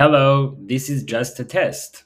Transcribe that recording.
Hello, this is just a test.